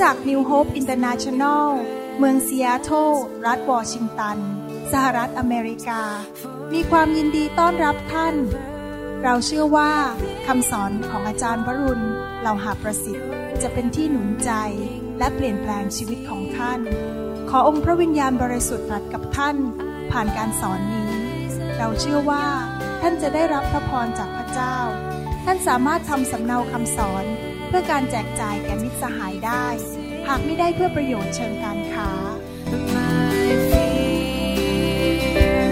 จักร New Hope International เมืองซีแอตเทิลรัฐวอชิงตัน สหรัฐอเมริกา มีความยินดีต้อนรับท่าน เราเชื่อว่าคำสอนของอาจารย์วรุณเหล่าหาประสิทธิ์ จะเป็นที่หนุนใจและเปลี่ยนแปลงชีวิตของท่าน ขอองค์พระวิญญาณบริสุทธิ์ตรัสกับท่าน ผ่านการสอนนี้ เราเชื่อว่า ท่านจะได้รับพระพรจากพระเจ้า ท่านสามารถทำสำเนาคำสอนเพื่อการแจกจ่ายแก่มิตรสหายได้ หากไม่ได้เพื่อประโยชน์เชิงการค้า My fear,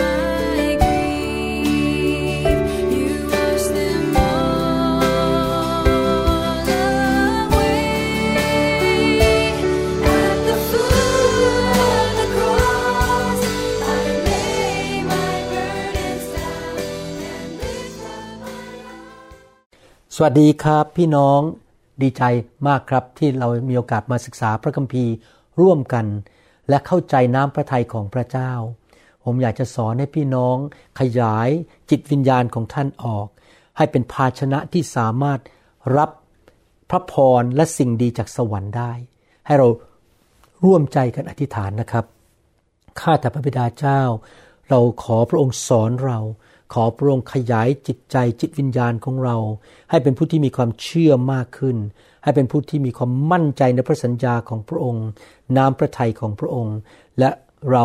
my grief, you wash them all away. At the foot of the cross, I lay my burdens down and lift up my heart. สวัสดีครับพี่น้อง ดีใจมากครับที่เรามีโอกาสมาศึกษาพระคัมภีร์ร่วมกัน และเข้าใจน้ำพระทัยของพระเจ้า ผมอยากจะสอนให้พี่น้อง ขยายจิตวิญญาณของท่านออก ให้เป็นภาชนะที่สามารถรับพระพรและสิ่งดีจากสวรรค์ได้ ให้เราร่วมใจกันอธิษฐานนะครับ ข้าแต่พระบิดาเจ้า เราขอพระองค์สอนเรา ขอพระองค์ขยายจิตใจจิตวิญญาณของเรา ให้เป็นผู้ที่มีความเชื่อมากขึ้น ให้เป็นผู้ที่มีความมั่นใจในพระสัญญาของพระองค์ น้ำพระทัยของพระองค์ และเรา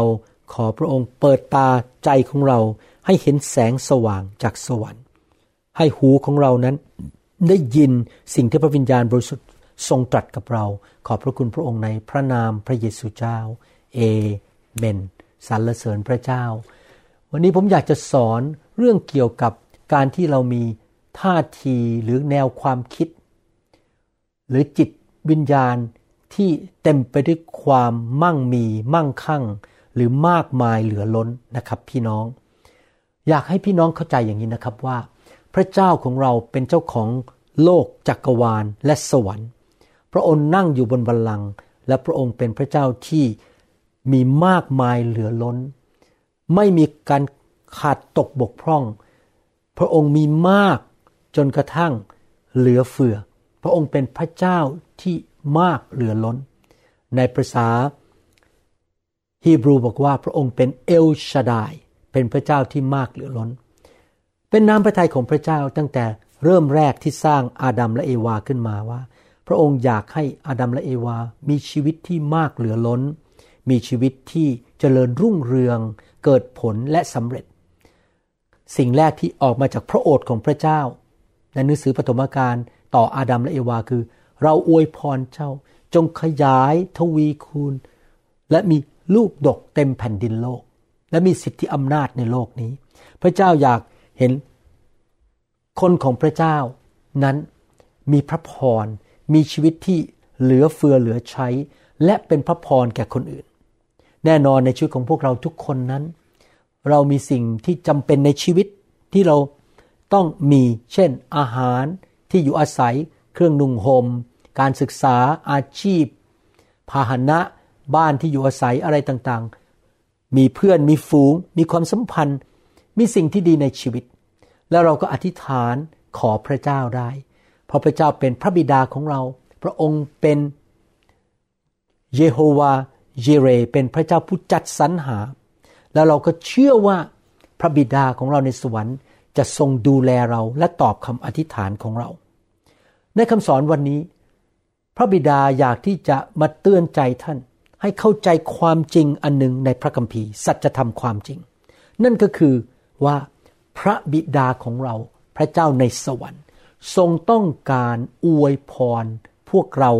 ขอพระองค์เปิดตาใจของเรา ให้เห็นแสงสว่างจากสวรรค์ ให้หูของเรานั้นได้ยินสิ่งที่พระวิญญาณบริสุทธิ์ทรงตรัสกับเรา ขอบพระคุณพระองค์ในพระนามพระเยซูเจ้า เอเมนสรรเสริญพระเจ้า วันนี้ผมอยากจะสอน เรื่องเกี่ยวกับการที่เรามีท่าทีหรือแนวความคิด หรือจิตวิญญาณที่เต็มไปด้วยความมั่งมีมั่งคั่ง หรือมากมายเหลือล้นนะครับ พี่น้อง อยากให้พี่น้องเข้าใจอย่างนี้นะครับว่า พระเจ้าของเราเป็นเจ้าของโลกจักรวาลและสวรรค์ พระองค์นั่งอยู่บนบัลลังก์และพระองค์เป็นพระเจ้าที่มีมากมายเหลือล้น ไม่มีการ ขาดตกบกพร่อง พระองค์มีมากจนกระทั่งเหลือเฟือ พระองค์เป็นพระเจ้าที่มากเหลือล้น ในภาษาฮีบรูบอกว่าพระองค์เป็นเอลชาดายเป็นพระเจ้าที่มากเหลือล้น เป็นน้ำพระทัยของพระเจ้าตั้งแต่เริ่มแรกที่สร้างอาดัมและเอวาขึ้นมาว่า พระองค์อยากให้อาดัมและเอวา มีชีวิตที่มากเหลือล้น มีชีวิตที่เจริญรุ่งเรือง เกิดผลและสำเร็จ สิ่งแรกที่ออกมาจากพระโอษฐ์ของพระเจ้าในหนังสือปฐมกาลต่ออาดัมและเอวาคือ เราอวยพรเจ้า จงขยายทวีคูณ และมีลูกดกเต็มแผ่นดินโลก และมีสิทธิอำนาจในโลกนี้ พระเจ้าอยากเห็นคนของพระเจ้านั้นมีพระพร มีชีวิตที่เหลือเฟือเหลือใช้ และเป็นพระพรแก่คนอื่น แน่นอนในชีวิตของพวกเราทุกคนนั้น เรามีสิ่งที่จำเป็นในชีวิตที่เราต้องมีเช่นอาหารที่อยู่อาศัย เครื่องนุ่งหม่มการศึกษาอาชีพ พาหนะบ้านที่อยู่อาศัยอะไรต่างๆ มีเพื่อนมีฝูง มีความสัมพันธ์ มีสิ่งที่ดีในชีวิต แล้วเราก็อธิษฐานขอพระเจ้าได้ เพราะพระเจ้าเป็นพระบิดาของเรา พระองค์เป็นเยโฮวาเยเร เป็นพระเจ้าผู้จัดสรรหา แล้วเราก็เชื่อว่าพระบิดาของเราในสวรรค์ จะทรงดูแลเราและตอบคำอธิษฐานของเรา ในคำสอนวันนี้ พระบิดาอยากที่จะมาเตือนใจท่าน ให้เข้าใจความจริงอันหนึ่งในพระคัมภีร์ สัจธรรมความจริง นั่นก็คือว่าพระบิดาของเราพระเจ้าในสวรรค์ ทรงต้องการอวยพร พวกเรา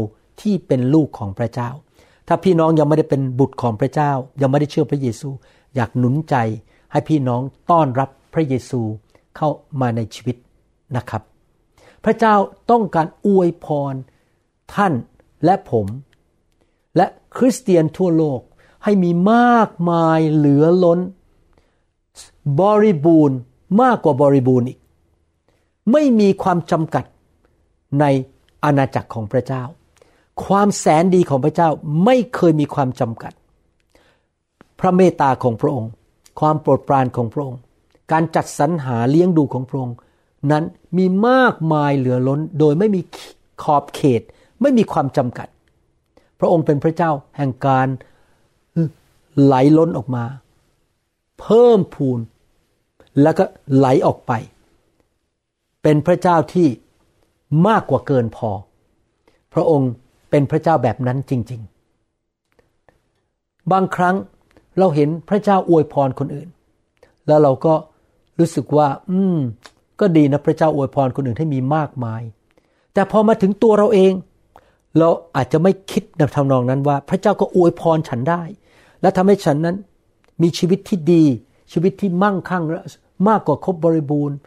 ที่เป็นลูกของพระเจ้า ถ้าพี่น้องยังไม่ได้เป็นบุตรของพระเจ้า ยังไม่ได้เชื่อพระเยซู อยากหนุนใจให้พี่น้องต้อนรับพระเยซูเข้ามาในชีวิตนะครับ พระเจ้าต้องการอวยพรท่านและผม และคริสเตียนทั่วโลกให้มีมากมายเหลือล้น บริบูรณ์มากกว่าบริบูรณ์อีก ไม่มีความจำกัดในอาณาจักรของพระเจ้า ความแสนดีของพระเจ้าไม่เคยมีความจำกัด พระเมตตาของพระองค์ ความโปรดปรานของพระองค์ การจัดสรรหาเลี้ยงดูของพระองค์ นั้นมีมากมายเหลือล้น โดยไม่มีขอบเขต ไม่มีความจำกัด พระองค์เป็นพระเจ้าแห่งการไหลล้นออกมา เพิ่มพูน แล้วก็ไหลออกไป เป็นพระเจ้าที่มากกว่าเกินพอ พระองค์เป็นพระเจ้าแบบนั้นจริง ๆ บางครั้ง เราเห็นพระเจ้าอวยพรคนอื่น แล้วเราก็รู้สึกว่า อืม ก็ดีนะพระเจ้าอวยพรคนอื่นให้มีมากมาย แต่พอมาถึงตัวเราเอง เราอาจจะไม่คิดในทำนองนั้นว่า พระเจ้าก็อวยพรฉันได้ และทำให้ฉันนั้นมีชีวิตที่ดี ชีวิตที่มั่งคั่งมากกว่าครบบริบูรณ์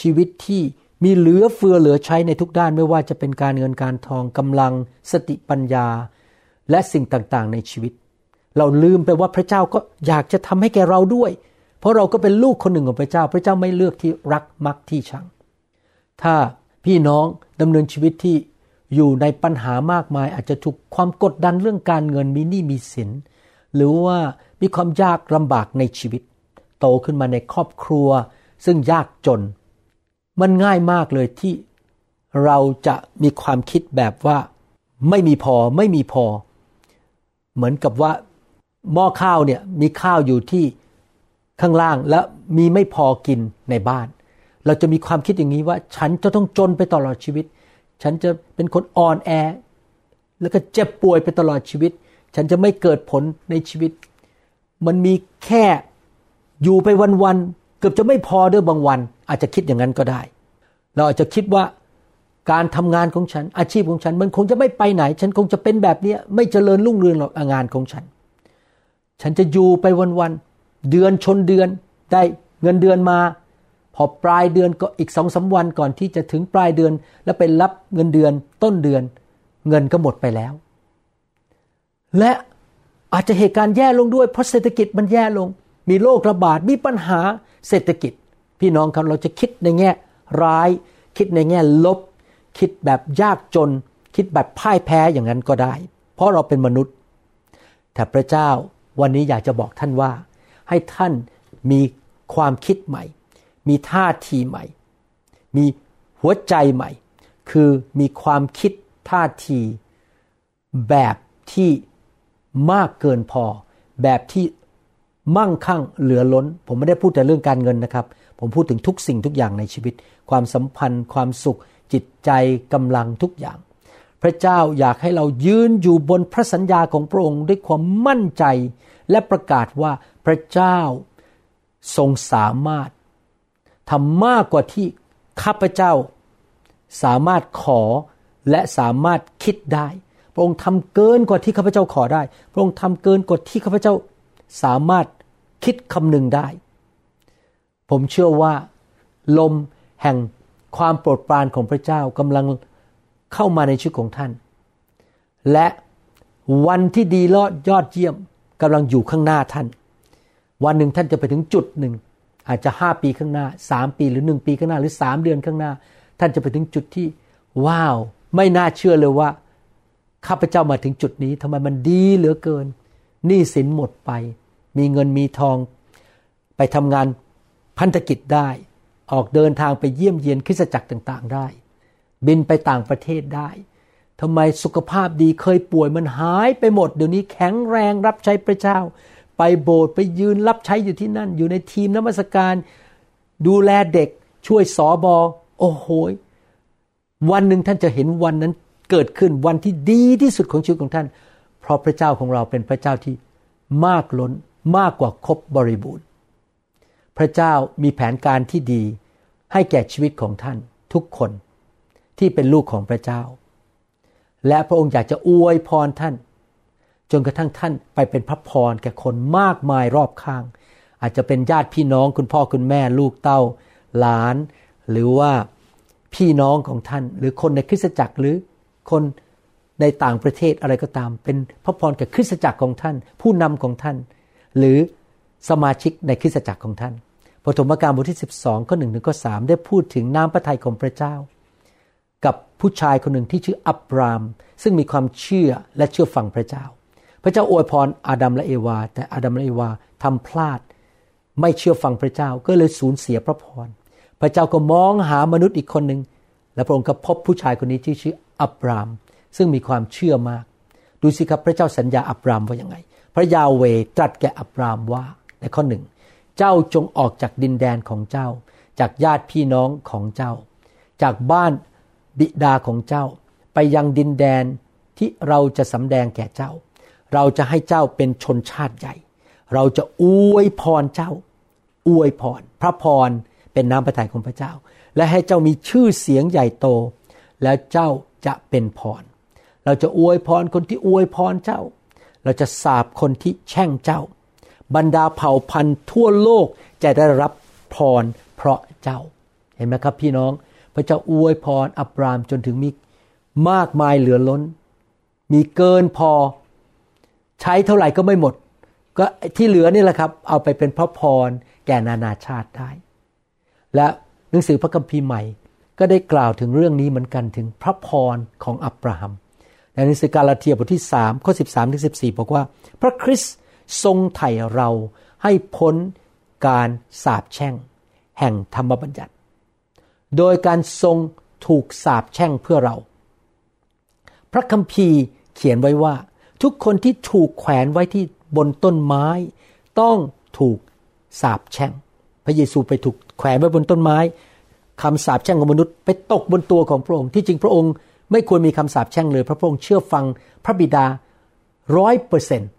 ชีวิตที่มีเหลือเฟือเหลือใช้ในทุกด้านไม่ว่าจะเป็นการเงินการทองกำลังสติปัญญา และสิ่งต่างๆ ในชีวิต เราลืมไปว่าพระเจ้าก็อยากจะทำให้แก่เราด้วย เพราะเราก็เป็นลูกคนหนึ่งของพระเจ้า พระเจ้าไม่เลือกที่รักมักที่ชัง ถ้าพี่น้องดำเนินชีวิตที่อยู่ในปัญหามากมาย อาจจะถูกความกดดันเรื่องการเงินมีหนี้มีสิน หรือว่ามีความยากลำบากในชีวิต โตขึ้นมาในครอบครัว ซึ่งยากจน มันง่ายมากเลยที่เราจะมีความคิดแบบว่า ไม่มีพอไม่มีพอ เหมือนกับว่า หม้อข้าวเนี่ยมีข้าวอยู่ที่ข้างล่างแล้วมีไม่พอกินในบ้าน เราจะมีความคิดอย่างนี้ว่า ฉันจะต้องจนไปตลอดชีวิต ฉันจะเป็นคนอ่อนแอ แล้วก็เจ็บป่วยไปตลอดชีวิต ฉันจะไม่เกิดผลในชีวิต มันมีแค่อยู่ไปวันๆเกือบจะไม่พอด้วยบางวัน อาจจะคิดอย่างนั้นก็ได้ เราอาจจะคิดว่าการทำงานของฉันอาชีพของฉัน มันคงจะไม่ไปไหน ฉันคงจะเป็นแบบนี้ไม่เจริญรุ่งเรืองหรอกงานของฉัน ฉันจะอยู่ไปวันๆเดือนชนเดือนได้เงินเดือนมา พอปลายเดือนก็อีกสองสาวันก่อนที่จะถึงปลายเดือน แล้วไปรับเงินเดือนต้นเดือน เงินก็หมดไปแล้ว และอาจจะเหตุการณ์แย่ลงด้วยเพราะเศรษฐกิจมันแย่ลง มีโรคระบาดมีปัญหาเศรษฐกิจ พี่น้องครับเราจะคิดในแง่ร้าย คิดในแง่ลบ คิดแบบยากจน คิดแบบพ่ายแพ้อย่างนั้นก็ได้ เพราะเราเป็นมนุษย์ แต่พระเจ้า วันนี้อยากจะบอกท่านว่า ให้ท่านมีความคิดใหม่ มีท่าทีใหม่ มีหัวใจใหม่ คือมีความคิดท่าทีแบบที่มากเกินพอ แบบที่มั่งคั่งเหลือล้น ผมไม่ได้พูดแต่เรื่องการเงินนะครับ ผมพูดถึงทุกสิ่งทุกอย่างในชีวิต ความสัมพันธ์ ความสุข จิตใจกำลังทุกอย่าง พระเจ้าอยากให้เรายืนอยู่บนพระสัญญาของพระองค์ด้วยความมั่นใจ และประกาศว่าพระเจ้าทรงสามารถทำมากกว่าที่ข้าพเจ้า สามารถขอและสามารถคิดได้ พระองค์ทำเกินกว่าที่ข้าพเจ้าขอได้ พระองค์ทำเกินกว่าที่ข้าพเจ้าสามารถคิดคำนึงได้ ผมเชื่อว่า ลมแห่งความโปรดปรานของพระเจ้ากำลัง เข้ามาในชีวิตของท่าน และวันที่ดีลอดยอดเยี่ยมกำลังอยู่ข้างหน้าท่าน วันหนึ่งท่านจะไปถึงจุดหนึ่ง อาจจะห้าปีข้างหน้าสามปีหรือหนึ่งปีข้างหน้าหรือสามเดือนข้างหน้า ท่านจะไปถึงจุดที่ ว้าว ไม่น่าเชื่อเลยว่า ข้าพเจ้ามาถึงจุดนี้ทำไมมันดีเหลือเกินหนี้สินหมดไป มีเงินมีทอง ไปทำงานพันธกิจได้ ออกเดินทางไปเยี่ยมเยียนคริสตจักรต่าง ๆ ได้ บินไปต่างประเทศได้ทำไมสุขภาพดีเคยป่วยมันหายไปหมด เดี๋ยวนี้แข็งแรงรับใช้พระเจ้า ไปโบสถ์ไปยืนรับใช้อยู่ที่นั่น อยู่ในทีมนมัสการ ดูแลเด็กช่วยสอบอโอ้โหวันหนึ่งท่านจะเห็นวันนั้นเกิดขึ้นวันที่ดีที่สุดของชีวิตของท่าน เพราะพระเจ้าของเราเป็นพระเจ้าที่มากล้นมากกว่าครบบริบูรณ์ พระเจ้ามีแผนการที่ดีให้แก่ชีวิตของท่านทุกคน ที่เป็นลูกของพระเจ้า และพระองค์อยากจะอวยพรท่าน จนกระทั่งท่านไปเป็นพระพรแก่คนมากมายรอบข้าง อาจจะเป็นญาติพี่น้องคุณพ่อคุณแม่ลูกเต้า หลาน หรือว่าพี่น้องของท่าน หรือคนในคริสตจักรหรือคนในต่างประเทศอะไรก็ตาม เป็นพระพรแก่คริสตจักรของท่าน ผู้นำของท่าน หรือสมาชิกในคริสตจักรของท่านปฐมกาลบทที่ 12ข้อหนึ่งถึงข้อสได้พูดถึงน้ำพระทัยของพระเจ้า ผู้ชายคนหนึ่งที่ชื่ออับราม ซึ่งมีความเชื่อและเชื่อฟังพระเจ้า พระเจ้าอวยพรอาดัมและเอวา แต่อาดัมและเอวาทำพลาด ไม่เชื่อฟังพระเจ้าก็เลยสูญเสียพระพร พระเจ้าก็มองหามนุษย์อีกคนหนึ่งและพระองค์ก็พบผู้ชายคนนี้ที่ชื่ออับราม ซึ่งมีความเชื่อมาก ดูสิครับพระเจ้าสัญญาอับรามว่ายังไง พระยาเวตรัสแก่อับรามว่าในข้อหนึ่งเจ้าจงออกจากดินแดนของเจ้า จากญาติพี่น้องของเจ้า จากบ้าน บิดาของเจ้า ไปยังดินแดนที่เราจะสำแดงแก่เจ้า เราจะให้เจ้าเป็นชนชาติใหญ่ เราจะอวยพรเจ้า อวยพร พระพรเป็นน้ำพระทัยของพระเจ้า และให้เจ้ามีชื่อเสียงใหญ่โต แล้วเจ้าจะเป็นพร เราจะอวยพรคนที่อวยพรเจ้า เราจะสาบคนที่แช่งเจ้า บรรดาเผ่าพันธุ์ทั่วโลกจะได้รับพรเพราะเจ้า เห็นไหมครับพี่น้อง พระเจ้าอวยพรอับรามจนถึงมีมากมายเหลือล้น มีเกินพอ ใช้เท่าไหร่ก็ไม่หมด ก็ที่เหลือนี่แหละครับ เอาไปเป็นพระพรแก่นานาชาติได้ และหนังสือพระคัมภีร์ใหม่ ก็ได้กล่าวถึงเรื่องนี้เหมือนกันถึงพระพรของอับราฮัมในหนังสือกาลาเทียบทที่3ข้อ13ถึง14 บอกว่า พระคริสต์ทรงไถ่เราให้พ้นการสาปแช่ง แห่งธรรมบัญญัติ โดยการทรงถูกสาปแช่งเพื่อเรา พระคัมภีร์เขียนไว้ว่า ทุกคนที่ถูกแขวนไว้ที่บนต้นไม้ ต้องถูกสาปแช่ง พระเยซูไปถูกแขวนไว้บนต้นไม้คำสาปแช่งของมนุษย์ไปตกบนตัวของพระองค์ที่จริงพระองค์ ไม่ควรมีคำสาปแช่งเลยพระองค์เชื่อฟังพระบิดาร้อยเปอร์เซนต์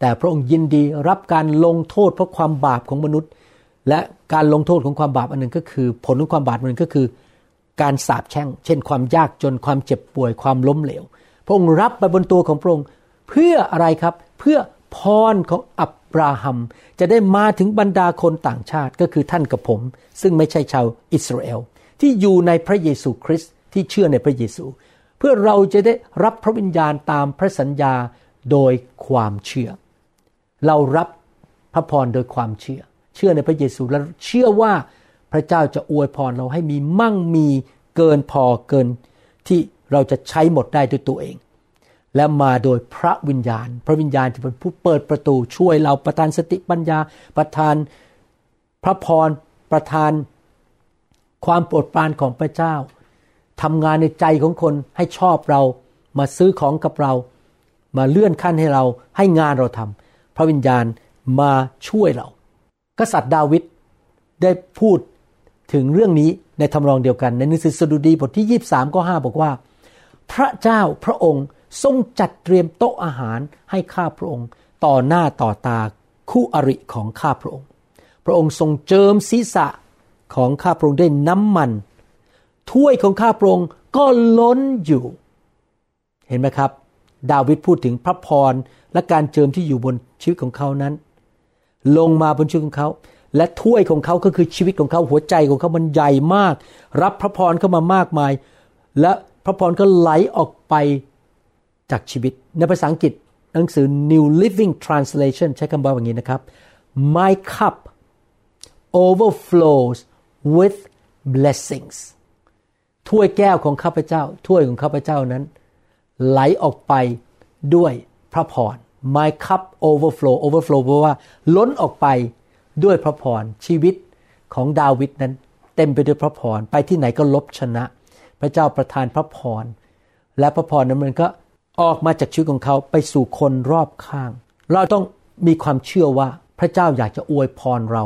แต่พระองค์ยินดีรับการลงโทษเพราะความบาปของมนุษย์ และการลงโทษของความบาปอันหนึ่งก็คือ ผลของความบาปอันหนึ่งก็คือ การสาปแช่ง เช่น ความยากจนความเจ็บป่วยความล้มเหลว พระองค์รับไปบนตัวของพระองค์เพื่ออะไรครับ เพื่อพรของอับราฮัม จะได้มาถึงบรรดาคนต่างชาติก็คือท่านกับผม ซึ่งไม่ใช่ชาวอิสราเอลที่อยู่ในพระเยซูคริสต์ที่เชื่อในพระเยซู เพื่อเราจะได้รับพระวิญญาณตามพระสัญญาโดยความเชื่อ เรารับพระพรโดยความเชื่อ เชื่อในพระเยซูและเชื่อว่าพระเจ้าจะอวยพรเราให้มีมั่งมีเกินพอเกินที่เราจะใช้หมดได้ด้วยตัวเอง และมาโดยพระวิญญาณ พระวิญญาณจะเป็นผู้เปิดประตูช่วยเราประทานสติปัญญา ประทานพระพรประทานความโปรดปรานของพระเจ้าทำงานในใจของคนให้ชอบเรามาซื้อของกับเรา มาเลื่อนขั้นให้เราให้งานเราทำพระวิญญาณมาช่วยเรา กษัตริย์ดาวิดได้พูดถึงเรื่องนี้ในทำรองเดียวกันในหนังสือสดุดีบทที่ 23ข้อ5บอกว่า พระเจ้าพระองค์ทรงจัดเตรียมโต๊ะอาหารให้ข้าพระองค์ ต่อหน้าต่อตาคู่อริของข้าพระองค์ พระองค์ทรงเจิมศีรษะของข้าพระองค์ด้วยน้ำมัน ถ้วยของข้าพระองค์ก็ล้นอยู่ เห็นไหมครับ ดาวิดพูดถึงพระพรและการเจิมที่อยู่บนชีวิตของเขานั้น ลงมาบนชีวิตของเขา และถ้วยของเขาก็คือชีวิตของเขาหัวใจของเขามันใหญ่มาก รับพระพรเข้ามามากมาย และพระพรก็ไหลออกไปจากชีวิต ในภาษาอังกฤษหนังสือ New Living Translation ใช้คำว่าอย่างนี้นะครับ My cup overflows with blessings ถ้วยแก้วของข้าพเจ้า ถ้วยของข้าพเจ้านั้น ไหลออกไปด้วยพระพร My cup overflow overflow เพราะว่าล้นออกไปด้วยพระพรชีวิตของดาวิดนั้น เต็มไปด้วยพระพรไปที่ไหนก็ลบชนะ พระเจ้าประทานพระพรและพระพรนั้นมันก็ออกมาจากชีวิตของเขาไปสู่คนรอบข้าง เราต้องมีความเชื่อว่าพระเจ้าอยากจะอวยพรเรา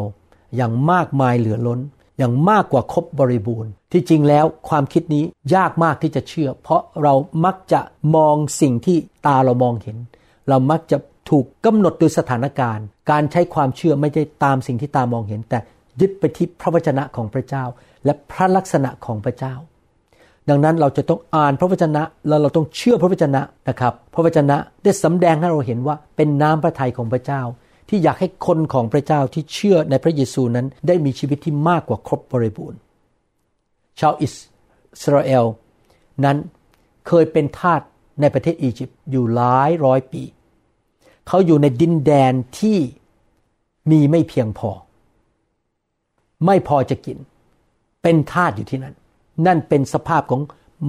อย่างมากมายเหลือล้น อย่างมากกว่าครบบริบูรณ์ ที่จริงแล้วความคิดนี้ยากมากที่จะเชื่อ เพราะเรามักจะมองสิ่งที่ตาเรามองเห็น เรามักจะถูกกำหนดโดยสถานการณ์ การใช้ความเชื่อไม่ได้ตามสิ่งที่ตามองเห็น แต่ยึดไปที่พระวจนะของพระเจ้า และพระลักษณะของพระเจ้า ดังนั้นเราจะต้องอ่านพระวจนะแล้วเราต้องเชื่อพระวจนะนะครับ พระวจนะได้สำแดงให้เราเห็นว่าเป็นน้ำพระทัยของพระเจ้า ที่อยากให้คนของพระเจ้าที่เชื่อในพระเยซูนั้นได้มีชีวิตที่มากกว่าครบบริบูรณ์ ชาวอิสราเอลนั้นเคยเป็นทาส ในประเทศอียิปต์อยู่หลายร้อยปี เขาอยู่ในดินแดนที่มีไม่เพียงพอ ไม่พอจะกิน เป็นทาสอยู่ที่นั่น นั่นเป็นสภาพของ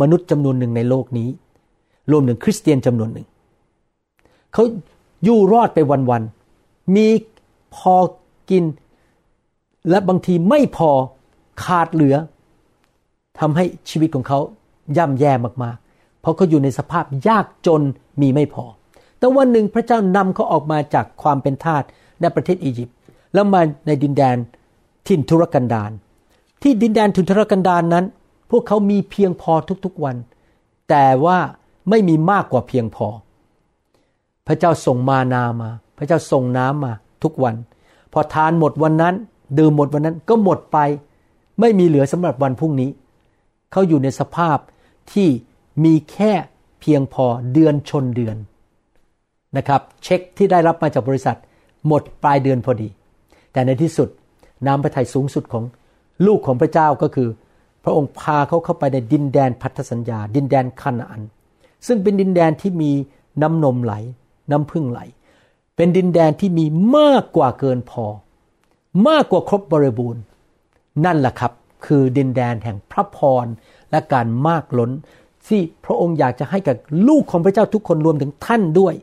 มนุษย์จำนวนหนึ่งในโลกนี้ รวมถึงคริสเตียนจำนวนหนึ่ง เขาอยู่รอดไปวันๆ มีพอกิน และบางทีไม่พอขาดเหลือทำให้ชีวิตของเขาย่ำแย่มาก เพราะเขาอยู่ในสภาพยากจนมีไม่พอ แต่วันหนึ่งพระเจ้านำเขาออกมาจากความเป็นทาสในประเทศอียิปต์แล้วมาในดินแดนถิ่นทุรกันดารที่ดินแดนถิ่นทุรกันดารนนั้น พวกเขามีเพียงพอทุกๆวัน แต่ว่าไม่มีมากกว่าเพียงพอ พระเจ้าส่งมานามา พระเจ้าส่งน้ำมาทุกวัน พอทานหมดวันนั้น ดื่มหมดวันนั้นก็หมดไป ไม่มีเหลือสำหรับวันพรุ่งนี้ เขาอยู่ในสภาพที่ มีแค่เพียงพอเดือนชนเดือนนะครับ เช็คที่ได้รับมาจากบริษัท หมดปลายเดือนพอดี แต่ในที่สุดน้ำพระทัยสูงสุดของลูกของพระเจ้าก็คือ พระองค์พาเขาเข้าไปในดินแดนพันธสัญญา ดินแดนคานาอัน ซึ่งเป็นดินแดนที่มีน้ำนมไหล น้ำพึ่งไหล เป็นดินแดนที่มีมากกว่าเกินพอ มากกว่าครบบริบูรณ์ นั่นแหละครับ คือดินแดนแห่งพระพรและการมากล้น ที่พระองค์อยากจะให้กับลูกของพระเจ้าทุกคนรวมถึงท่านด้วย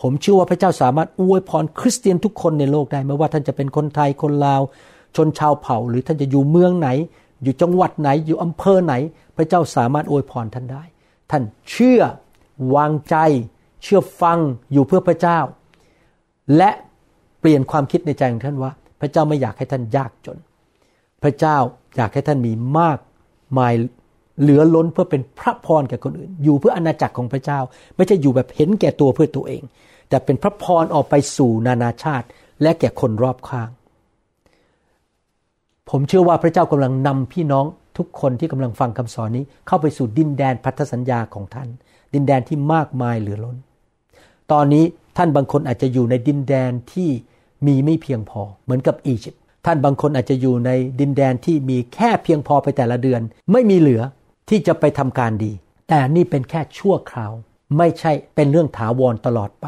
ผมเชื่อว่าพระเจ้าสามารถอวยพรคริสเตียนทุกคนในโลกได้ไม่ว่าท่านจะเป็นคนไทยคนลาว ชนชาวเผ่า หรือท่านจะอยู่เมืองไหน อยู่จังหวัดไหนอยู่อำเภอไหน พระเจ้าสามารถอวยพรท่านได้ ท่านเชื่อวางใจ เชื่อฟังอยู่เพื่อพระเจ้า และเปลี่ยนความคิดในใจของท่านว่า พระเจ้าไม่อยากให้ท่านยากจน พระเจ้าอยากให้ท่านมีมากมาย เหลือล้นเพื่อเป็นพระพรแก่คนอื่น อยู่เพื่ออาณาจักรของพระเจ้า ไม่ใช่อยู่แบบเห็นแก่ตัวเพื่อตัวเอง แต่เป็นพระพรออกไปสู่นานาชาติ และแก่คนรอบข้าง ผมเชื่อว่าพระเจ้ากำลังนำพี่น้องทุกคนที่กำลังฟังคำสอนนี้ เข้าไปสู่ดินแดนพันธสัญญาของท่าน ดินแดนที่มากมายเหลือล้น ตอนนี้ท่านบางคนอาจจะอยู่ในดินแดนที่มีไม่เพียงพอเหมือนกับอียิปต์ท่านบางคนอาจจะอยู่ในดินแดนที่มีแค่เพียงพอไปแต่ละเดือน ไม่มีเหลือ ที่จะไปทำการดี แต่นี่เป็นแค่ชั่วคราว ไม่ใช่เป็นเรื่องถาวรตลอดไป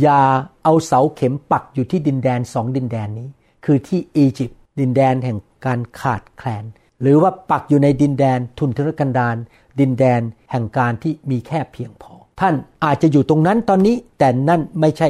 อย่าเอาเสาเข็มปักอยู่ที่ดินแดนสองดินแดนนี้ คือที่อียิปต์ดินแดนแห่งการขาดแคลน หรือว่าปักอยู่ในดินแดนทุนทรกันดารดินแดนแห่งการที่มีแค่เพียงพอ ท่านอาจจะอยู่ตรงนั้นตอนนี้แต่นั่นไม่ใช่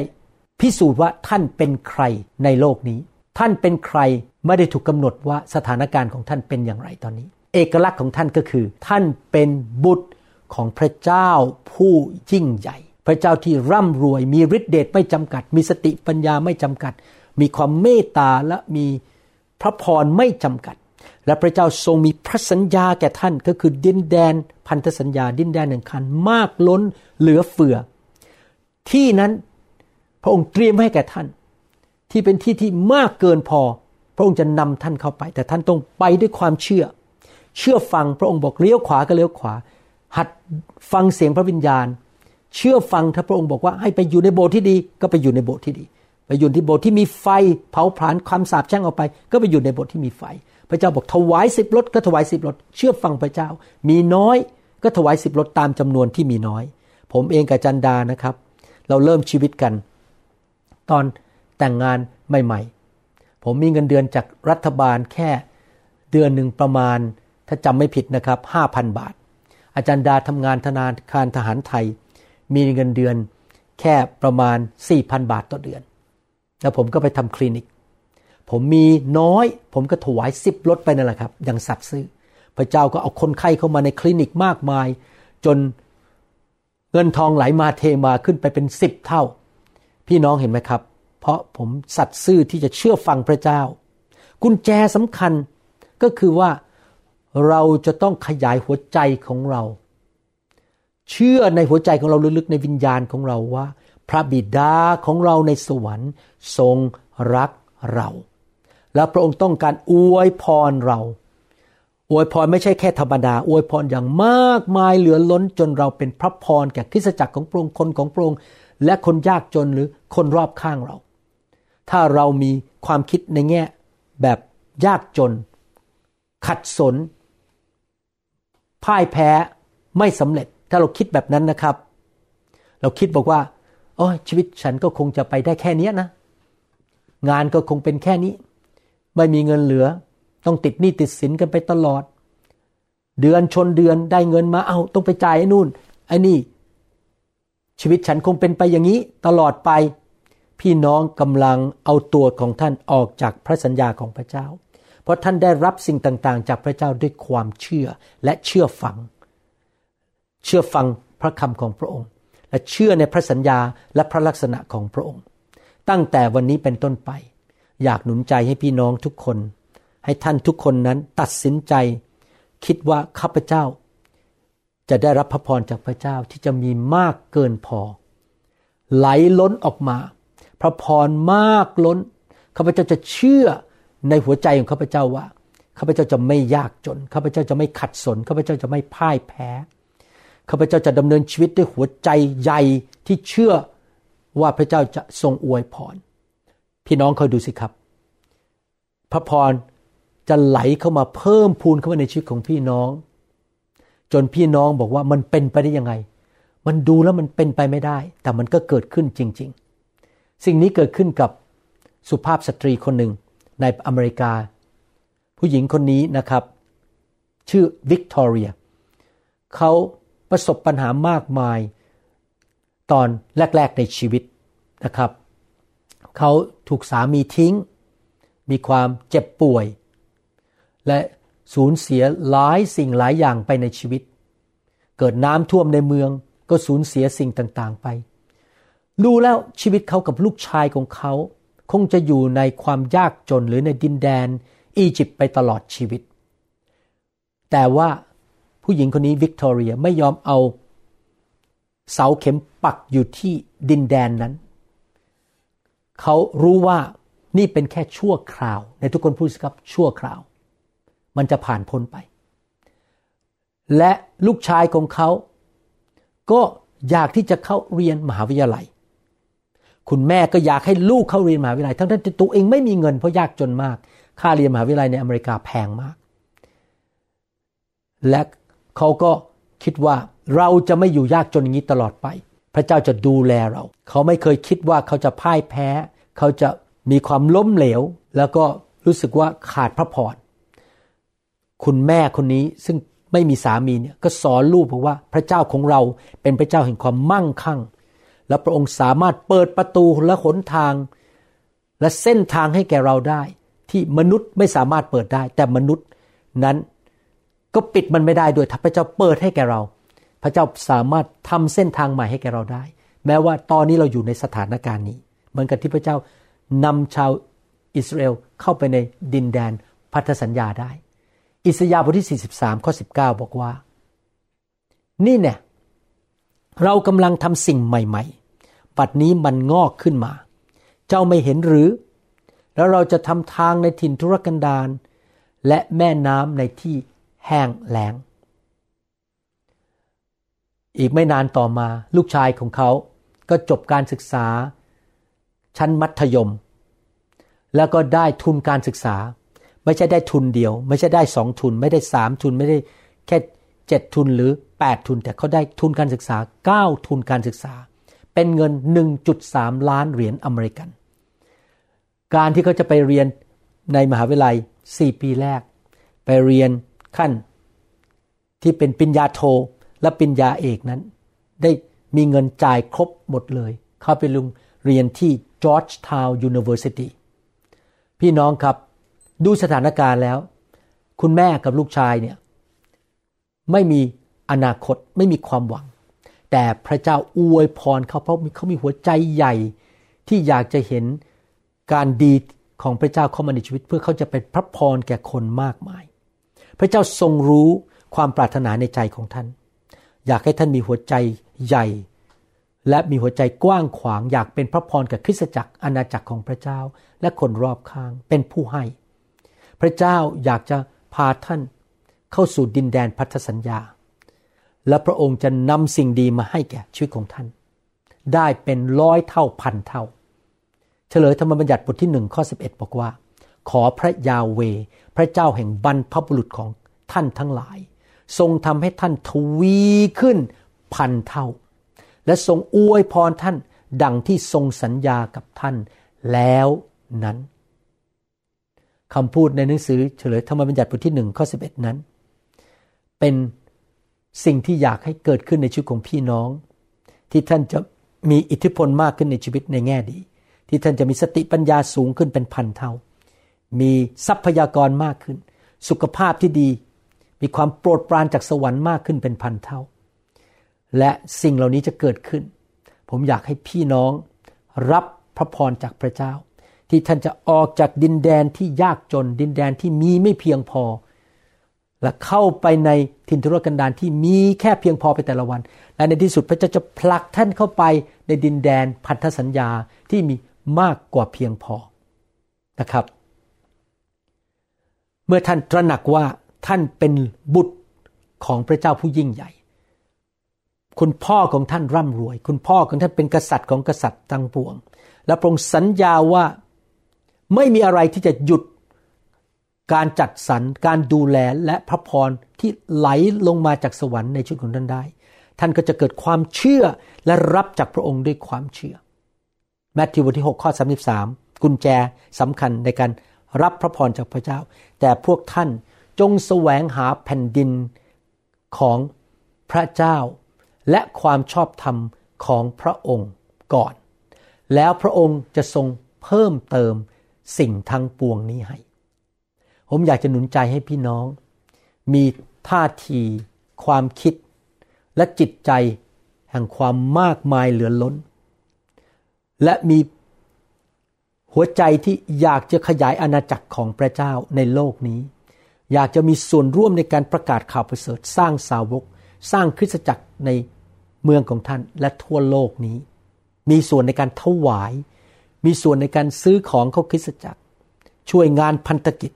พิสูจน์ว่าท่านเป็นใครในโลกนี้ ท่านเป็นใครไม่ได้ถูกกำหนดว่าสถานการณ์ของท่านเป็นอย่างไรตอนนี้ เอกลักษณ์ของท่านก็คือ ท่านเป็นบุตรของพระเจ้าผู้ยิ่งใหญ่ พระเจ้าที่ร่ำรวย มีฤทธิเดชไม่จำกัด มีสติปัญญาไม่จำกัด มีความเมตตาและมีพระพรไม่จำกัด และพระเจ้าทรงมีพระสัญญาแก่ท่านก็คือดินแดน พันธสัญญาดินแดนแห่งคันมากล้นเหลือเฟือ ที่นั้นพระองค์เตรียมให้แก่ท่าน ที่เป็นที่ที่มากเกินพอ พระองค์จะนำท่านเข้าไป แต่ท่านต้องไปด้วยความเชื่อ เชื่อฟังพระองค์บอกเลี้ยวขวาก็เลี้ยวขวา หัดฟังเสียงพระวิญญาณ เชื่อฟังถ้าพระองค์บอกว่าให้ไปอยู่ในโบสถ์ที่ดี ก็ไปอยู่ในโบสถ์ที่ดี ไปอยู่ที่โบสถ์ที่มีไฟเผาผลาญความสาปแช่งออกไป ก็ไปอยู่ในโบสถ์ที่มีไฟ พระเจ้าบอกถวายสิบรถก็ถวายสิบรถเชื่อฟังพระเจ้า มีน้อยก็ถวายสิบรถตามจำนวนที่มีน้อย ผมเองกับจันดานะครับ เราเริ่มชีวิตกัน ตอนแต่งงานใหม่ ๆ ผมมีเงินเดือนจากรัฐบาลแค่เดือนหนึ่งประมาณ ถ้าจำไม่ผิดนะครับ 5,000 บาท อาจารย์ดาทำงานธนาคารทหารไทย มีเงินเดือนแค่ประมาณ 4,000 บาทต่อเดือน แล้วผมก็ไปทำคลินิก ผมมีน้อย ผมก็ถวายสิบรถไปนั่นแหละครับ อย่างสัตย์ซื่อ พระเจ้าก็เอาคนไข้เข้ามาในคลินิกมากมาย จนเงินทองไหลมาเทมาขึ้นไปเป็นสิบเท่า พี่น้องเห็นไหมครับ เพราะผมสัตย์ซื่อที่จะเชื่อฟังพระเจ้า กุญแจสำคัญก็คือว่า เราจะต้องขยายหัวใจของเรา เชื่อในหัวใจของเราลึกๆในวิญญาณของเราว่า พระบิดาของเราในสวรรค์ทรงรักเรา และพระองค์ต้องการอวยพรเรา อวยพรไม่ใช่แค่ธรรมดา อวยพรอย่างมากมายเหลือล้นจนเราเป็นพระพรแก่คริสตจักรของพระองค์คนของพระองค์และคนยากจนหรือคนรอบข้างเรา ถ้าเรามีความคิดในแง่แบบยากจน ขัดสน พ่ายแพ้ไม่สำเร็จ ถ้าเราคิดแบบนั้นนะครับ เราคิดบอกว่าโอ้ชีวิตฉันก็คงจะไปได้แค่นี้นะ งานก็คงเป็นแค่นี้ ไม่มีเงินเหลือ ต้องติดหนี้ติดสินกันไปตลอด เดือนชนเดือนได้เงินมาเอาต้องไปจ่ายไอ้นู่นไอ้นี่ ชีวิตฉันคงเป็นไปอย่างนี้ตลอดไป พี่น้องกำลังเอาตัวของท่านออกจากพระสัญญาของพระเจ้า เพราะท่านได้รับสิ่งต่างๆ จากพระเจ้าด้วยความเชื่อและเชื่อฟัง เชื่อฟังพระคำของพระองค์ และเชื่อในพระสัญญาและพระลักษณะของพระองค์ ตั้งแต่วันนี้เป็นต้นไป อยากหนุนใจให้พี่น้องทุกคน ให้ท่านทุกคนนั้นตัดสินใจ คิดว่าข้าพเจ้า จะได้รับพระพรจากพระเจ้าที่จะมีมากเกินพอ ไหลล้นออกมา พระพรมากล้นข้าพเจ้าจะเชื่อ ในหัวใจของข้าพเจ้าว่าข้าพเจ้าจะไม่ยากจนข้าพเจ้าจะไม่ขัดสนข้าพเจ้าจะไม่พ่ายแพ้ข้าพเจ้าจะดำเนินชีวิตด้วยหัวใจใหญ่ที่เชื่อว่าพระเจ้าจะทรงอวยพร พี่น้องคอยดูสิครับ พระพรจะไหลเข้ามาเพิ่มพูนเข้ามาในชีวิตของพี่น้อง จนพี่น้องบอกว่ามันเป็นไปได้ยังไง มันดูแล้วมันเป็นไปไม่ได้ แต่มันก็เกิดขึ้นจริง ๆ สิ่งนี้เกิดขึ้นกับสุภาพสตรีคนหนึ่ง ในอเมริกา ผู้หญิงคนนี้นะครับ ชื่อวิกตอเรียเขาประสบปัญหามากมายตอนแรก ๆในชีวิตนะครับ เขาถูกสามีทิ้ง มีความเจ็บป่วย และสูญเสียหลายสิ่งหลายอย่างไปในชีวิต เกิดน้ำท่วมในเมืองก็สูญเสียสิ่งต่างๆไป รู้แล้วชีวิตเขากับลูกชายของเขา คงจะอยู่ในความยากจนหรือในดินแดนอียิปต์ไปตลอดชีวิต แต่ว่าผู้หญิงคนนี้วิกตอเรียไม่ยอมเอา เสาเข็มปักอยู่ที่ดินแดนนั้น เขารู้ว่านี่เป็นแค่ชั่วคราว ในทุกคนพูดสิครับชั่วคราว มันจะผ่านพ้นไป และลูกชายของเขา ก็อยากที่จะเข้าเรียนมหาวิทยาลัย คุณแม่ก็อยากให้ลูกเข้าเรียนมหาวิทยาลัย ทั้งที่ตัวเองไม่มีเงินเพราะยากจนมาก ค่าเรียนมหาวิทยาลัยในอเมริกาแพงมาก และเขาก็คิดว่าเราจะไม่อยู่ยากจนอย่างนี้ตลอดไป พระเจ้าจะดูแลเรา เขาไม่เคยคิดว่าเขาจะพ่ายแพ้ เขาจะมีความล้มเหลว แล้วก็รู้สึกว่าขาดพระพร คุณแม่คนนี้ซึ่งไม่มีสามีเนี่ยก็สอนลูกบอกว่าพระเจ้าของเราเป็นพระเจ้าแห่งความมั่งคั่ง และพระองค์สามารถเปิดประตูและหนทาง และเส้นทางให้แก่เราได้ ที่มนุษย์ไม่สามารถเปิดได้ แต่มนุษย์นั้นก็ปิดมันไม่ได้ด้วยถ้าพระเจ้าเปิดให้แก่เรา พระเจ้าสามารถทำเส้นทางใหม่ให้แก่เราได้ แม้ว่าตอนนี้เราอยู่ในสถานการณ์นี้ เหมือนกับที่พระเจ้านำชาวอิสราเอลเข้าไปในดินแดนพันธสัญญาได้ อิสยาห์บทที่ 43 ข้อ 19 บอกว่า นี่เนี่ย เรากำลังทำสิ่งใหม่ๆ ปัดนี้มันงอกขึ้นมา เจ้าไม่เห็นหรือ แล้วเราจะทำทางในถิ่นทุรกันดารและแม่น้ำในที่แห้งแล้ง อีกไม่นานต่อมาลูกชายของเขาก็จบการศึกษา ชั้นมัธยม แล้วก็ได้ทุนการศึกษา ไม่ใช่ได้ทุนเดียว ไม่ใช่ได้สองทุน ไม่ได้สามทุนไม่ได้แค่เจ็ดทุนหรือ แปดทุน แต่เขาได้ทุนการศึกษาเก้าทุนการศึกษา เป็นเงิน 1.3 ล้านเหรียญอเมริกัน การที่เขาจะไปเรียนในมหาวิทยาลัย 4 ปีแรก ไปเรียนขั้นที่เป็นปิญญาโทและปิญญาเอกนั้น ได้มีเงินจ่ายครบหมดเลย เข้าไปลงเรียนที่ Georgetown University พี่น้องครับดูสถานการณ์แล้ว คุณแม่กับลูกชายเนี่ยไม่มี อนาคตไม่มีความหวัง แต่พระเจ้าอวยพรเขาเพราะเขามีหัวใจใหญ่ ที่อยากจะเห็นการดีของพระเจ้าเข้ามาในชีวิต เพื่อเขาจะเป็นพระพรแก่คนมากมาย พระเจ้าทรงรู้ความปรารถนาในใจของท่าน อยากให้ท่านมีหัวใจใหญ่ และมีหัวใจกว้างขวาง อยากเป็นพระพรกับคริสตจักรอาณาจักรของพระเจ้า และคนรอบข้างเป็นผู้ให้ พระเจ้าอยากจะพาท่านเข้าสู่ดินแดนพันธสัญญา และพระองค์จะนำสิ่งดีมาให้แก่ชีวิตของท่าน ได้เป็นร้อยเท่าพันเท่า เฉลยธรรมบัญญัติบทที่หนึ่งข้อ11 บอกว่า ขอพระยาเว พระเจ้าแห่งบรรพบุรุษของท่านทั้งหลาย ทรงทำให้ท่านทวีขึ้นพันเท่า และทรงอวยพรท่านดังที่ทรงสัญญากับท่านแล้วนั้นคำพูดในหนังสือเฉลยธรรมบัญญัติบทที่หนึ่งข้อสินั้น เป็น สิ่งที่อยากให้เกิดขึ้นในชีวิตของพี่น้อง ที่ท่านจะมีอิทธิพลมากขึ้นในชีวิตในแง่ดี ที่ท่านจะมีสติปัญญาสูงขึ้นเป็นพันเท่า มีทรัพยากรมากขึ้น สุขภาพที่ดี มีความโปรดปรานจากสวรรค์มากขึ้นเป็นพันเท่า และสิ่งเหล่านี้จะเกิดขึ้น ผมอยากให้พี่น้องรับพระพรจากพระเจ้า ที่ท่านจะออกจากดินแดนที่ยากจน ดินแดนที่มีไม่เพียงพอ และเข้าไปในทินทุรกันดารที่มีแค่เพียงพอไปแต่ละวัน และในที่สุดพระเจ้าจะผลักท่านเข้าไปในดินแดนพันธสัญญาที่มีมากกว่าเพียงพอนะครับ เมื่อท่านตระหนักว่าท่านเป็นบุตรของพระเจ้าผู้ยิ่งใหญ่ คุณพ่อของท่านร่ำรวย คุณพ่อของท่านเป็นกษัตริย์ของกษัตริย์ทั้งปวง และพระองค์สัญญาว่าไม่มีอะไรที่จะหยุด การจัดสรรการดูแลและพระพรที่ไหลลงมาจากสวรรค์ในชีวิตของท่านได้ ท่านก็จะเกิดความเชื่อและรับจากพระองค์ด้วยความเชื่อแมทธิวบทที่6ข้อ33 กุญแจสำคัญในการรับพระพรจากพระเจ้า แต่พวกท่านจงแสวงหาแผ่นดินของพระเจ้า และความชอบธรรมของพระองค์ก่อน แล้วพระองค์จะทรงเพิ่มเติมสิ่งทั้งปวงนี้ให้ ผมอยากจะหนุนใจให้พี่น้อง มีท่าที ความคิด และจิตใจแห่งความมากมายเหลือล้น และมีหัวใจที่อยากจะขยายอาณาจักรของพระเจ้าในโลกนี้ อยากจะมีส่วนร่วมในการประกาศข่าวประเสริฐสร้างสาวก สร้างคริสตจักรในเมืองของท่านและทั่วโลกนี้ มีส่วนในการถวาย มีส่วนในการซื้อของเข้าคริสตจักร ช่วยงานพันธกิจ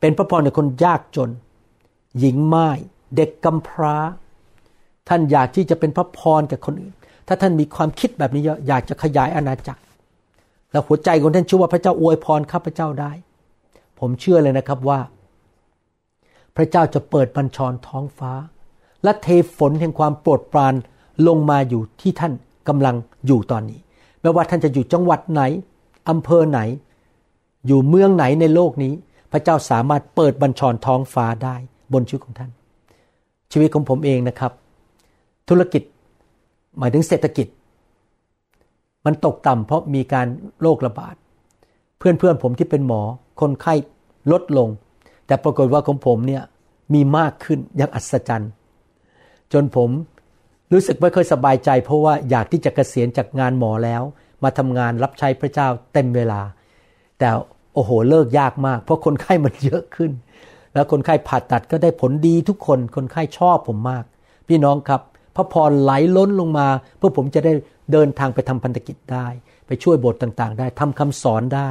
เป็นพระพรในคนยากจน หญิงไม้เด็กกำพร้า ท่านอยากที่จะเป็นพระพรกับคนอื่น ถ้าท่านมีความคิดแบบนี้เยอะอยากจะขยายอาณาจักร แล้วหัวใจของท่านเชื่อว่าพระเจ้าอวยพรข้าพเจ้าได้ ผมเชื่อเลยนะครับว่า พระเจ้าจะเปิดบัญชรท้องฟ้า และเทฝนแห่งความโปรดปรานลงมาอยู่ที่ท่านกำลังอยู่ตอนนี้ไม่ว่าท่านจะอยู่จังหวัดไหนอำเภอไหน อยู่เมืองไหนในโลกนี้ พระเจ้าสามารถเปิดบัญชรท้องฟ้าได้บนชีวิตของท่าน ชีวิตของผมเองนะครับ ธุรกิจหมายถึงเศรษฐกิจ มันตกต่ำเพราะมีการโรคระบาด เพื่อนๆผมที่เป็นหมอ คนไข้ลดลง แต่ปรากฏว่าของผมเนี่ยมีมากขึ้นอย่างอัศจรรย์ จนผมรู้สึกไม่ค่อยสบายใจ เพราะว่าอยากที่จะเกษียณจากงานหมอแล้ว มาทำงานรับใช้พระเจ้าเต็มเวลา แต่ อ้โหเลิกยากมาก เพราะคนไข้มันเยอะขึ้น แล้วคนไข้ผ่าตัดก็ได้ผลดีทุกคน คนไข้ชอบผมมาก พี่น้องครับพระพรไหลล้นลงมา เพื่อผมจะได้เดินทางไปทำพันธกิจได้ ไปช่วยโบสถ์ต่างๆ ได้ทำคำสอนได้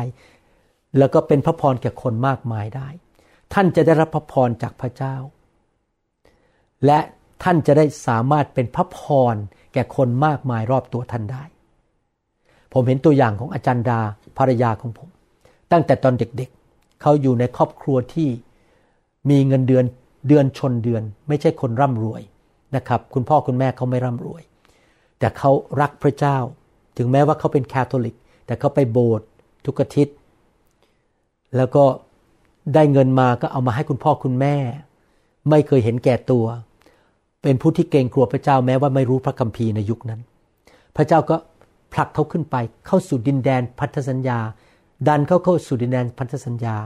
แล้วก็เป็นพระพรแก่คนมากมายได้ ท่านจะได้รับพระพรจากพระเจ้า และท่านจะได้สามารถเป็นพระพรแก่คนมากมายรอบตัวท่านได้ ผมเห็นตัวอย่างของอาจารย์ดาภรรยาของผม ตั้งแต่ตอนเด็กๆ เขาอยู่ในครอบครัวที่มีเงินเดือนเดือนชนเดือน ไม่ใช่คนร่ำรวยนะครับ คุณพ่อคุณแม่เขาไม่ร่ำรวย แต่เขารักพระเจ้า ถึงแม้ว่าเขาเป็นแคทอลิก แต่เขาไปโบสถ์ทุกอาทิตย์ แล้วก็ได้เงินมาก็เอามาให้คุณพ่อคุณแม่ ไม่เคยเห็นแก่ตัว เป็นผู้ที่เกรงกลัวพระเจ้าแม้ว่าไม่รู้พระคัมภีร์ในยุคนั้น พระเจ้าก็ผลักเขาขึ้นไปเข้าสู่ดินแดนพันธสัญญา ดันเขาเข้าสู่ดินแดนพันธสัญญา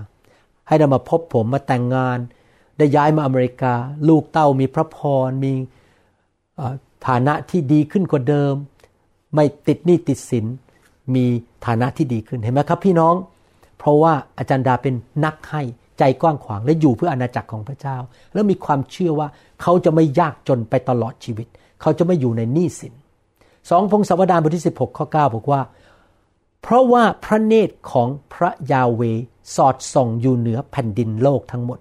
ให้ได้มาพบผมมาแต่งงาน ได้ย้ายมาอเมริกา ลูกเต้ามีพระพรมีฐานะที่ดีขึ้นกว่าเดิม ไม่ติดหนี้ติดสินมีฐานะที่ดีขึ้นเห็นไหมครับพี่น้อง เพราะว่าอาจารย์ดาเป็นนักให้ใจกว้างขวางและอยู่เพื่ออาณาจักรของพระเจ้า แล้วมีความเชื่อว่าเขาจะไม่ยากจนไปตลอดชีวิต เขาจะไม่อยู่ในหนี้สินสองพงศาวดารบทที่ 16 ข้อ 9 บอกว่า เพราะว่าพระเนตรของพระยาเวสอดส่องอยู่เหนือแผ่นดินโลกทั้งหมด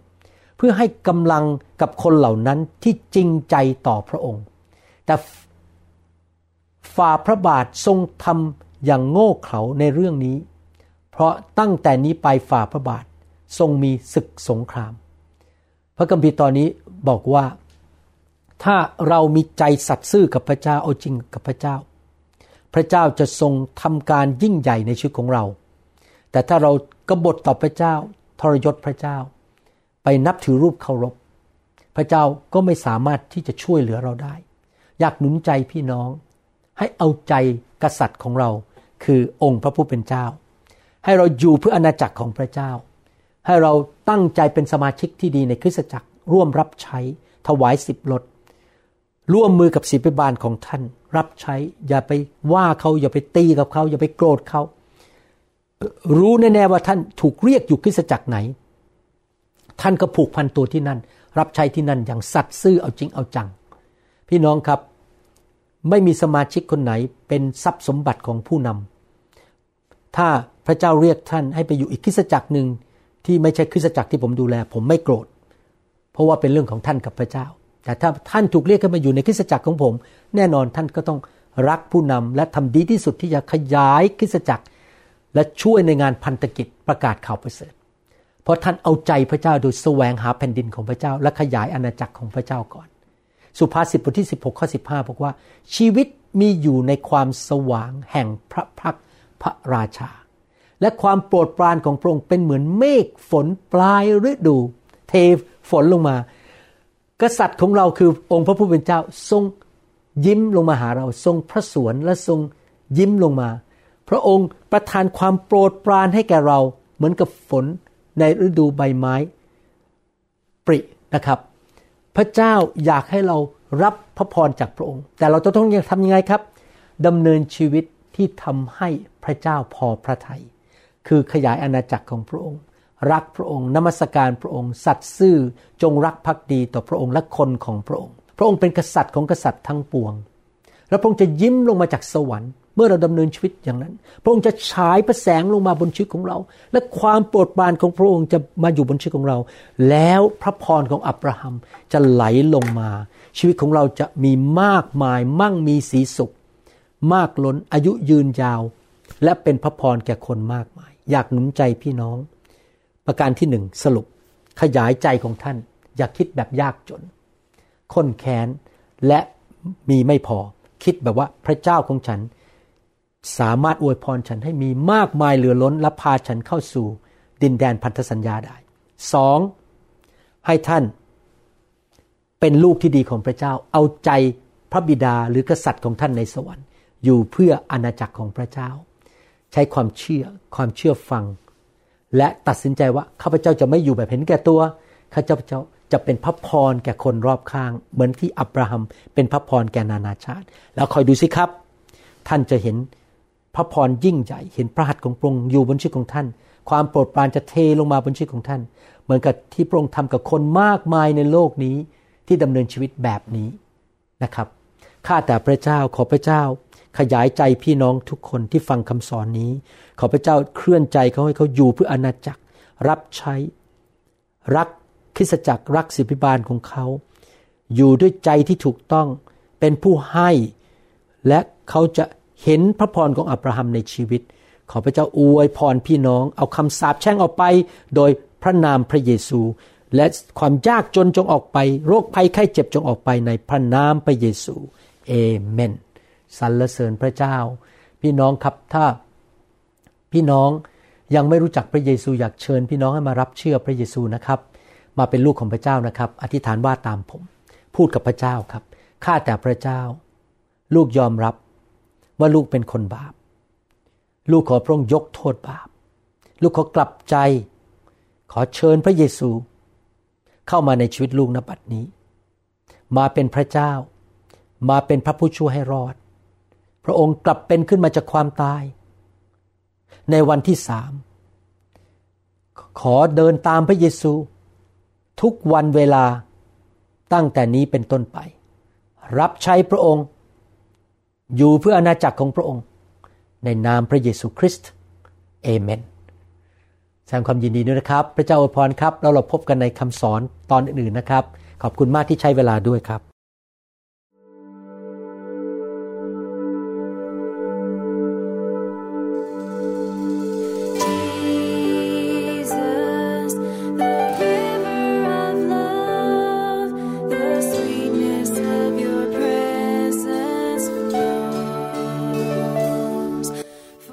เพื่อให้กำลังกับคนเหล่านั้นที่จริงใจต่อพระองค์ แต่ฝ่าพระบาททรงทำอย่างโง่เขลาในเรื่องนี้ เพราะตั้งแต่นี้ไปฝ่าพระบาททรงมีศึกสงคราม พระคัมภีร์ตอนนี้บอกว่า ถ้าเรามีใจสัตย์ซื่อกับพระเจ้าเอาจริงกับพระเจ้า พระเจ้าจะทรงทำการยิ่งใหญ่ในชีวิตของเรา แต่ถ้าเรากบฏต่อพระเจ้าทรยศพระเจ้า ไปนับถือรูปเคารพ พระเจ้าก็ไม่สามารถที่จะช่วยเหลือเราได้ อยากหนุนใจพี่น้อง ให้เอาใจกษัตริย์ของเรา คือองค์พระผู้เป็นเจ้า ให้เราอยู่เพื่ออาณาจักรของพระเจ้า ให้เราตั้งใจเป็นสมาชิกที่ดีในคริสตจักรร่วมรับใช้ถวายสิบลดร่วมมือกับศิบิบาลของท่าน รับใช้ อย่าไปว่าเขาอย่าไปตีกับเขา อย่าไปโกรธเขา รู้แน่ๆว่าท่านถูกเรียกอยู่คริสตจักรไหน ท่านก็ผูกพันตัวที่นั่น รับใช้ที่นั่นอย่างสัตย์ซื่อเอาจริงเอาจัง พี่น้องครับไม่มีสมาชิกคนไหนเป็นทรัพย์สมบัติของผู้นำถ้าพระเจ้าเรียกท่านให้ไปอยู่อีกคริสตจักรหนึ่งที่ไม่ใช่คริสตจักรที่ผมดูแล ผมไม่โกรธ เพราะว่าเป็นเรื่องของท่านกับพระเจ้า แต่ถ้าท่านถูกเรียกให้มาอยู่ในคริสตจักรของผม แน่นอนท่านก็ต้องรักผู้นำและทำดีที่สุดที่จะขยายคริสตจักร และช่วยในงานพันธกิจประกาศข่าวประเสริฐ เพราะท่านเอาใจพระเจ้าโดยแสวงหาแผ่นดินของพระเจ้า และขยายอาณาจักรของพระเจ้าก่อน สุภาษิตบทที่ 16ข้อ15บอกว่า ชีวิตมีอยู่ในความสว่างแห่งพระพักพระราชา และความโปรดปรานของพระองค์เป็นเหมือนเมฆฝนปลายฤดู เทฝนลงมา กษัตริย์ของเราคือองค์พระผู้เป็นเจ้าทรงยิ้มลงมาหาเราทรงพระสวนและทรงยิ้มลงมา พระองค์ประทานความโปรดปรานให้แก่เราเหมือนกับฝนในฤดูใบไม้ปรินะครับ พระเจ้าอยากให้เรารับพระพรจากพระองค์ แต่เราจะต้องทำยังไงครับดำเนินชีวิตที่ทำให้พระเจ้าพอพระทยัยคือขยายอาณาจักรของพระองค์ รักพระองค์นมัสการพระองค์ สัตย์ซื่อจงรักภักดีต่อพระองค์และคนของพระองค์ พระองค์เป็นกษัตริย์ของกษัตริย์ทั้งปวง และพระองค์จะยิ้มลงมาจากสวรรค์เมื่อเราดำเนินชีวิตอย่างนั้น พระองค์จะฉายพระแสงลงมาบนชีวิตของเรา และความโปรดปรานของพระองค์จะมาอยู่บนชีวิตของเรา แล้วพระพรของอับราฮัมจะไหลลงมา ชีวิตของเราจะมีมากมายมั่งมีสีสุข มากล้นอายุยืนยาว และเป็นพระพรแก่คนมากมาย อยากหนุนใจพี่น้อง ประการที่หนึ่งสรุปขยายใจของท่าน อย่าคิดแบบยากจนข้นแค้นและมีไม่พอ คิดแบบว่าพระเจ้าของฉัน สามารถอวยพรฉันให้มีมากมายเหลือล้นและพาฉันเข้าสู่ดินแดนพันธสัญญาได้สองให้ท่านเป็นลูกที่ดีของพระเจ้า เอาใจพระบิดาหรือกษัตริย์ของท่านในสวรรค์ อยู่เพื่ออาณาจักรของพระเจ้า ใช้ความเชื่อความเชื่อฟัง และตัดสินใจว่าข้าพเจ้าจะไม่อยู่แบบเห็นแก่ตัวข้าพเจ้าจะเป็นพระพรแก่คนรอบข้าง เหมือนที่อับราฮัมเป็นพระพรแก่นานาชาติ แล้วคอยดูสิครับ ท่านจะเห็นพระพรยิ่งใหญ่เห็นพระหัตถ์ของพระองค์อยู่บนชีวิตของท่าน ความโปรดปรานจะเทลงมาบนชีวิตของท่าน เหมือนกับที่พระองค์ทำกับคนมากมายในโลกนี้ที่ดำเนินชีวิตแบบนี้นะครับข้าแต่พระเจ้าขอพระเจ้า ขยายใจพี่น้องทุกคนที่ฟังคำสอนนี้ ขอพระเจ้าเคลื่อนใจเขาให้เขาอยู่เพื่ออาณาจักร รับใช้ รักคริสตจักรรักสิบิบาลของเขา อยู่ด้วยใจที่ถูกต้องเป็นผู้ให้ และเขาจะเห็นพระพรของอับราฮัมในชีวิต ขอพระเจ้าอวยพรพี่น้อง เอาคำสาปแช่งออกไป โดยพระนามพระเยซู และความยากจนจงออกไป โรคภัยไข้เจ็บจงออกไปในพระนามพระเยซูเอเมน สรรเสริญพระเจ้า พี่น้องครับถ้าพี่น้องยังไม่รู้จักพระเยซูอยากเชิญ พี่น้องให้มารับเชื่อพระเยซูนะครับ มาเป็นลูกของพระเจ้านะครับ อธิษฐานว่าตามผม พูดกับพระเจ้าครับข้าแต่พระเจ้า ลูกยอมรับว่าลูกเป็นคนบาป ลูกขอพระองค์ยกโทษบาป ลูกขอกลับใจ ขอเชิญพระเยซู เข้ามาในชีวิตลูกนบัดนี้ มาเป็นพระเจ้า มาเป็นพระผู้ช่วยให้รอด พระองค์กลับเป็นขึ้นมาจากความตาย ในวันที่สามขอเดินตามพระเยซู ทุกวันเวลาตั้งแต่นี้เป็นต้นไป รับใช้พระองค์ อยู่เพื่ออาณาจักรของพระองค์ ในนามพระเยซูคริสต์เอเมนแสดงความยินดีด้วยนะครับ พระเจ้าอวยพรครับ แล้วเราพบกันในคำสอนตอนอื่นๆนะครับ ขอบคุณมากที่ใช้เวลาด้วยครับ